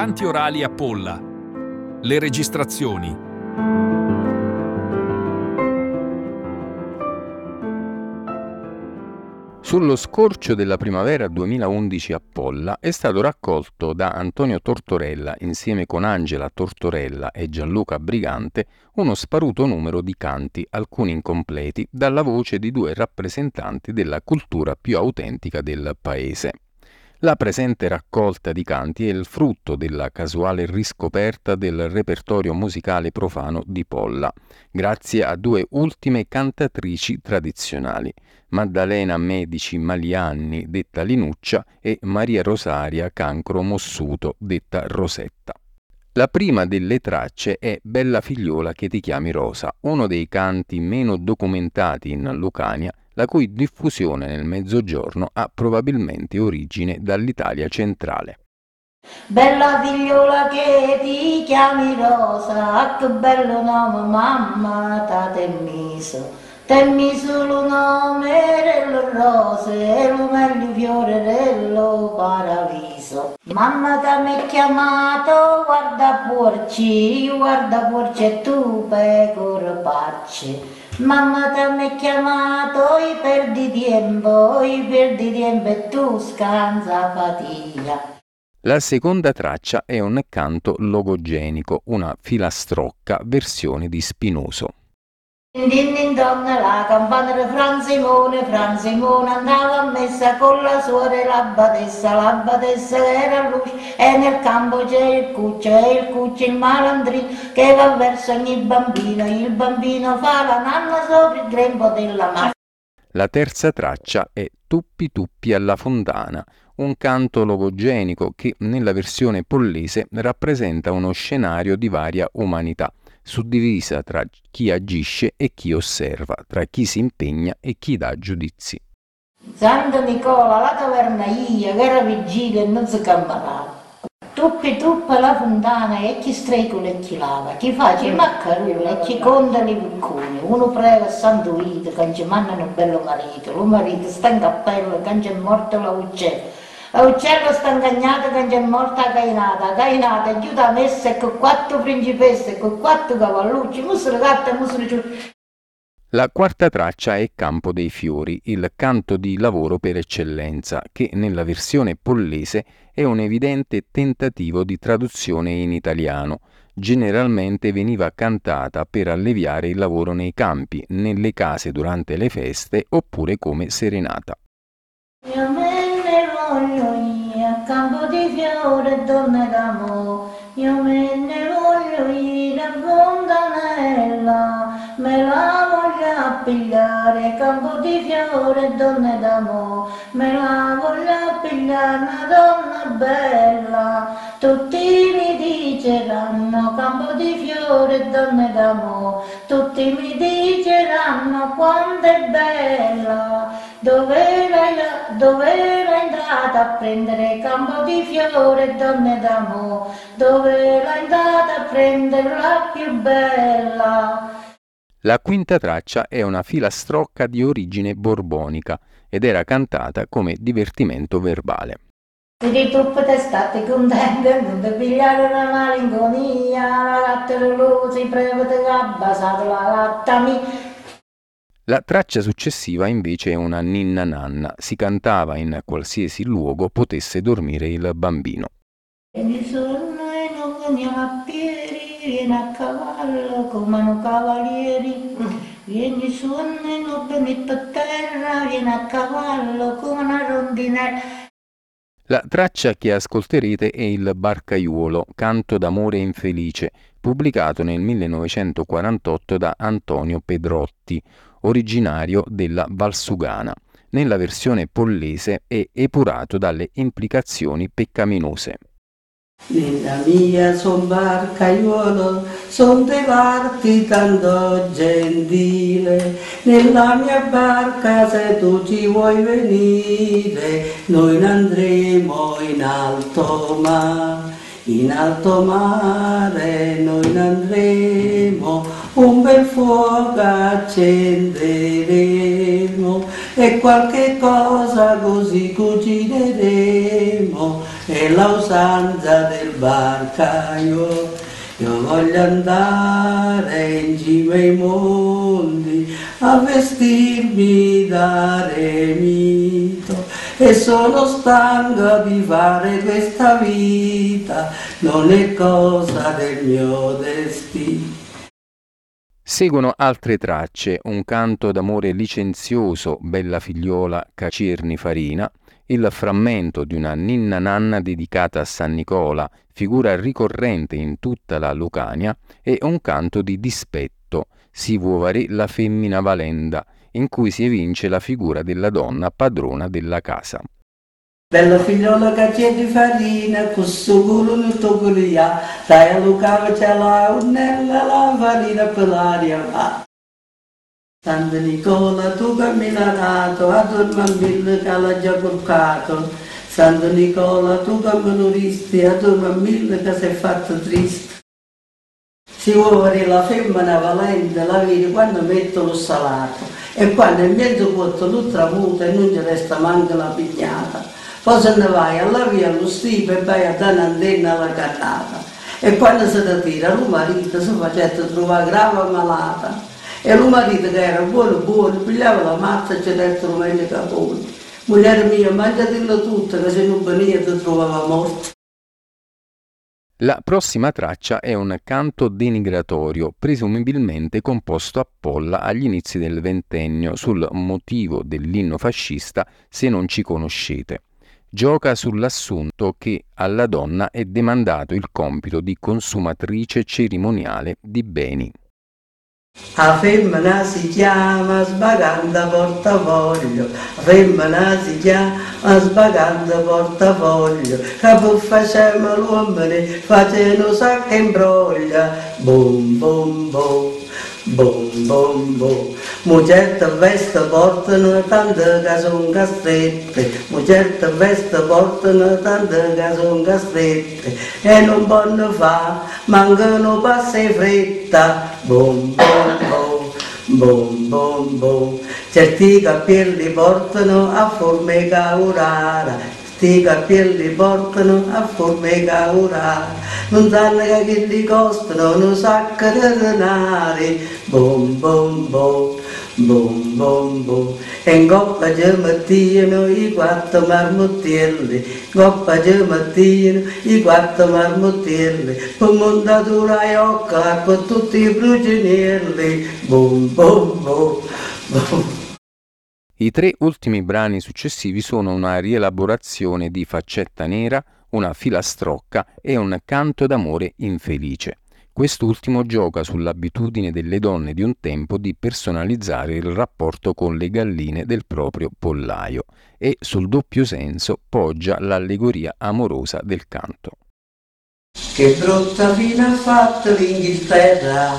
Canti orali a Polla. Le registrazioni. Sullo scorcio della primavera 2011 a Polla è stato raccolto da Antonio Tortorella insieme con Angela Tortorella e Gianluca Brigante uno sparuto numero di canti, alcuni incompleti, dalla voce di due rappresentanti della cultura più autentica del paese. La presente raccolta di canti è il frutto della casuale riscoperta del repertorio musicale profano di Polla, grazie a due ultime cantatrici tradizionali, Maddalena Medici Malianni, detta Linuccia, e Maria Rosaria Cancro Mossuto, detta Rosetta. La prima delle tracce è Bella figliuola che ti chiami Rosa, uno dei canti meno documentati in Lucania la cui diffusione nel Mezzogiorno ha probabilmente origine dall'Italia centrale. Bella figliola che ti chiami Rosa, che bello nome mamma t'ha messo. Temmi solo nome dello rose, lo meglio fiore dello paradiso. Mamma ti mi chiamato, guarda porci, guarda porci e tu pecore parci. Mamma ti ha chiamato, i perdi tempo, i perdi tempo e tu scansa fatica. La seconda traccia è un canto logogenico, una filastrocca versione di Spinoso. Din donna la campana di Fran Simone, Fran Simone andava a messa con la sorella badessa, la era luce e nel campo c'è il cuccio e il cuccio il malandrino che va verso ogni bambino, il bambino fa la nanna sopra il grembo della madre. La terza traccia è Tuppi Tuppi alla fontana, un canto logogenico che nella versione pollese rappresenta uno scenario di varia umanità suddivisa tra chi agisce e chi osserva, tra chi si impegna e chi dà giudizi. Santo Nicola, la tavernaia, che era vigilia e non si campanava. Tuppi tuppa la fontana e chi strecula e chi lava, chi fa i maccaroni e chi conta i picconi. Uno prega a Santo Vito che ci mandano un bello marito, lo marito sta in cappello che è morto la uccella. L'uccello sta ingagnato che è morta Cainata, Cainata aiuta a messa con quattro principesse, con quattro cavallucci, musolo gatto e musolo giù. La quarta traccia è Campo dei Fiori, il canto di lavoro per eccellenza, che nella versione pollese è un evidente tentativo di traduzione in italiano. Generalmente veniva cantata per alleviare il lavoro nei campi, nelle case durante le feste oppure come serenata. Campo di fiore donne d'amore, io me ne voglio io, a fontanella, me la voglio appigliare, campo di fiore donne d'amore, me la voglio appigliare, una donna bella, tutti mi diceranno, campo di fiore donne d'amore, tutti mi diceranno quanto è bella. Dove andata a prendere campo di fiore e donne d'amore? Dove l'hai andata a prendere la più bella? La quinta traccia è una filastrocca di origine borbonica ed era cantata come divertimento verbale. Di truppe testate contente, non ti pigliare una malinconia, la latte luce, prevede che ha basato la latta mia, la traccia successiva invece è una ninna nanna, si cantava in qualsiasi luogo potesse dormire il bambino. Vieni sonno e non veniamo a piedi, vieni a cavallo come un cavalieri. Vieni sonno e non veni per terra, vieni a cavallo come una rondinella. La traccia che ascolterete è il Barcaiuolo, canto d'amore infelice, pubblicato nel 1948 da Antonio Pedrotti, originario della Valsugana. Nella versione pollese è epurato dalle implicazioni peccaminose. Nella mia son barcaiuolo, son dei varti tanto gentile, nella mia barca se tu ci vuoi venire, noi andremo in alto mare, in alto mare noi andremo un bel fuoco accenderemo e qualche cosa così cucineremo è la usanza del barcaio. Io voglio andare in cima ai mondi a vestirmi da remito e sono stanca di fare questa vita, non è cosa del mio destino. Seguono altre tracce, un canto d'amore licenzioso, Bella figliola Cacerni Farina, il frammento di una ninna nanna dedicata a San Nicola, figura ricorrente in tutta la Lucania, e un canto di dispetto, Si vuovare la femmina valenda, in cui si evince la figura della donna padrona della casa. Bella figliola che c'è di farina, questo culo non tocco via, dai a Luca c'è la unnella, la farina per l'aria va. Santo Nicola, tu camminato, a dormire che l'ha già portato. Santo Nicola, tu camminoristi, a dormire che sei fatto triste. Si vuole la femmina valente, la vedi quando metto lo salato e quando in mezzo cotto lo tramuta e non ci resta manca la pignata. Poi se ne vai alla via, allo stipe e vai a dare un'antenna alla cannata. E quando si ritira, il marito si faceva trovare grave malata. E il marito che era buono, buono, pigliava la mazza e ci dentro meglio capone. Moglie mia, mangiatelo tutto, che se non veniva ti trovava morto. La prossima traccia è un canto denigratorio, presumibilmente composto a Polla agli inizi del ventennio, sul motivo dell'inno fascista Se non ci conoscete gioca sull'assunto che alla donna è demandato il compito di consumatrice cerimoniale di beni. La femmina si chiama sbaganda portafoglio, la femmina si chiama sbaganda portafoglio, che pur facciamo l'uomo facendo sacca imbroglia, bom bom bom. Bom, bom, bom. Mucerte veste portano tante che sono castrette, mucerte veste portano tante che sono e non possono fare, mancano passi fretta. Bom, bom, bom, bom, bom, bom. Certi capelli portano a formica urara, sti capelli portano a formica ora, non sanno che li costano un sacco di denari, bom bom bom, bom bom bom, e in coppa ci mettiano i quattro marmottelli, coppa ci mettiano i quattro marmottelli, per montatura e occa con tutti i brucinelli, bom bom bom, bom. I tre ultimi brani successivi sono una rielaborazione di Faccetta Nera, una filastrocca e un canto d'amore infelice. Quest'ultimo gioca sull'abitudine delle donne di un tempo di personalizzare il rapporto con le galline del proprio pollaio e sul doppio senso poggia l'allegoria amorosa del canto. Che brutta fine ha fatto l'Inghilterra,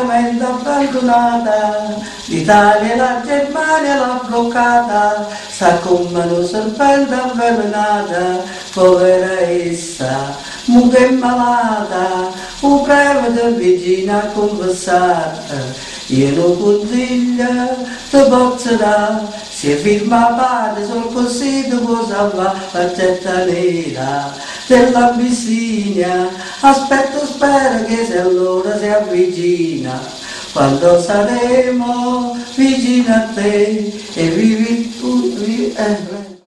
veramente abbandonata, l'Italia e la Germania l'ha bloccata, sa come una serpente avvelenata, povera essa, mucche malata, un prevede vicina a conversare. Io non consiglio, ti posso dare, se firma padre, così tu puoi salvare la getta nera della Abissinia, aspetto spero che se allora si avvicina, quando saremo vicino a te e vivi tu, vivi, eh,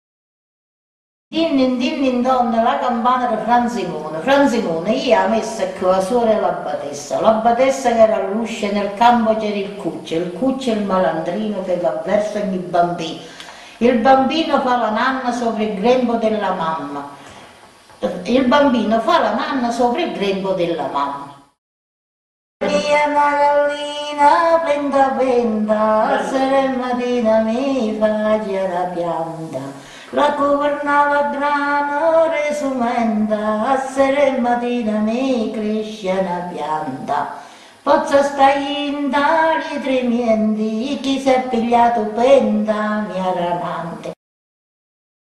Dinnin, dinnin donna, la campana di Franzimone. Franzimone, io ho messo qui la sorella Batessa. La Batessa che era all'uscio nel campo c'era il cuccio, il cuccio è il malandrino che va verso ogni bambino. Il bambino fa la nanna sopra il grembo della mamma il bambino fa la nanna sopra il grembo della mamma. Mia gallina penda penda, serenatina mi faccia la pianta. La governava grano resumenda, a serenatina mi cresce una pianta. Pozza stai in tali tremiendi, chi si è pigliato penda mia ranante.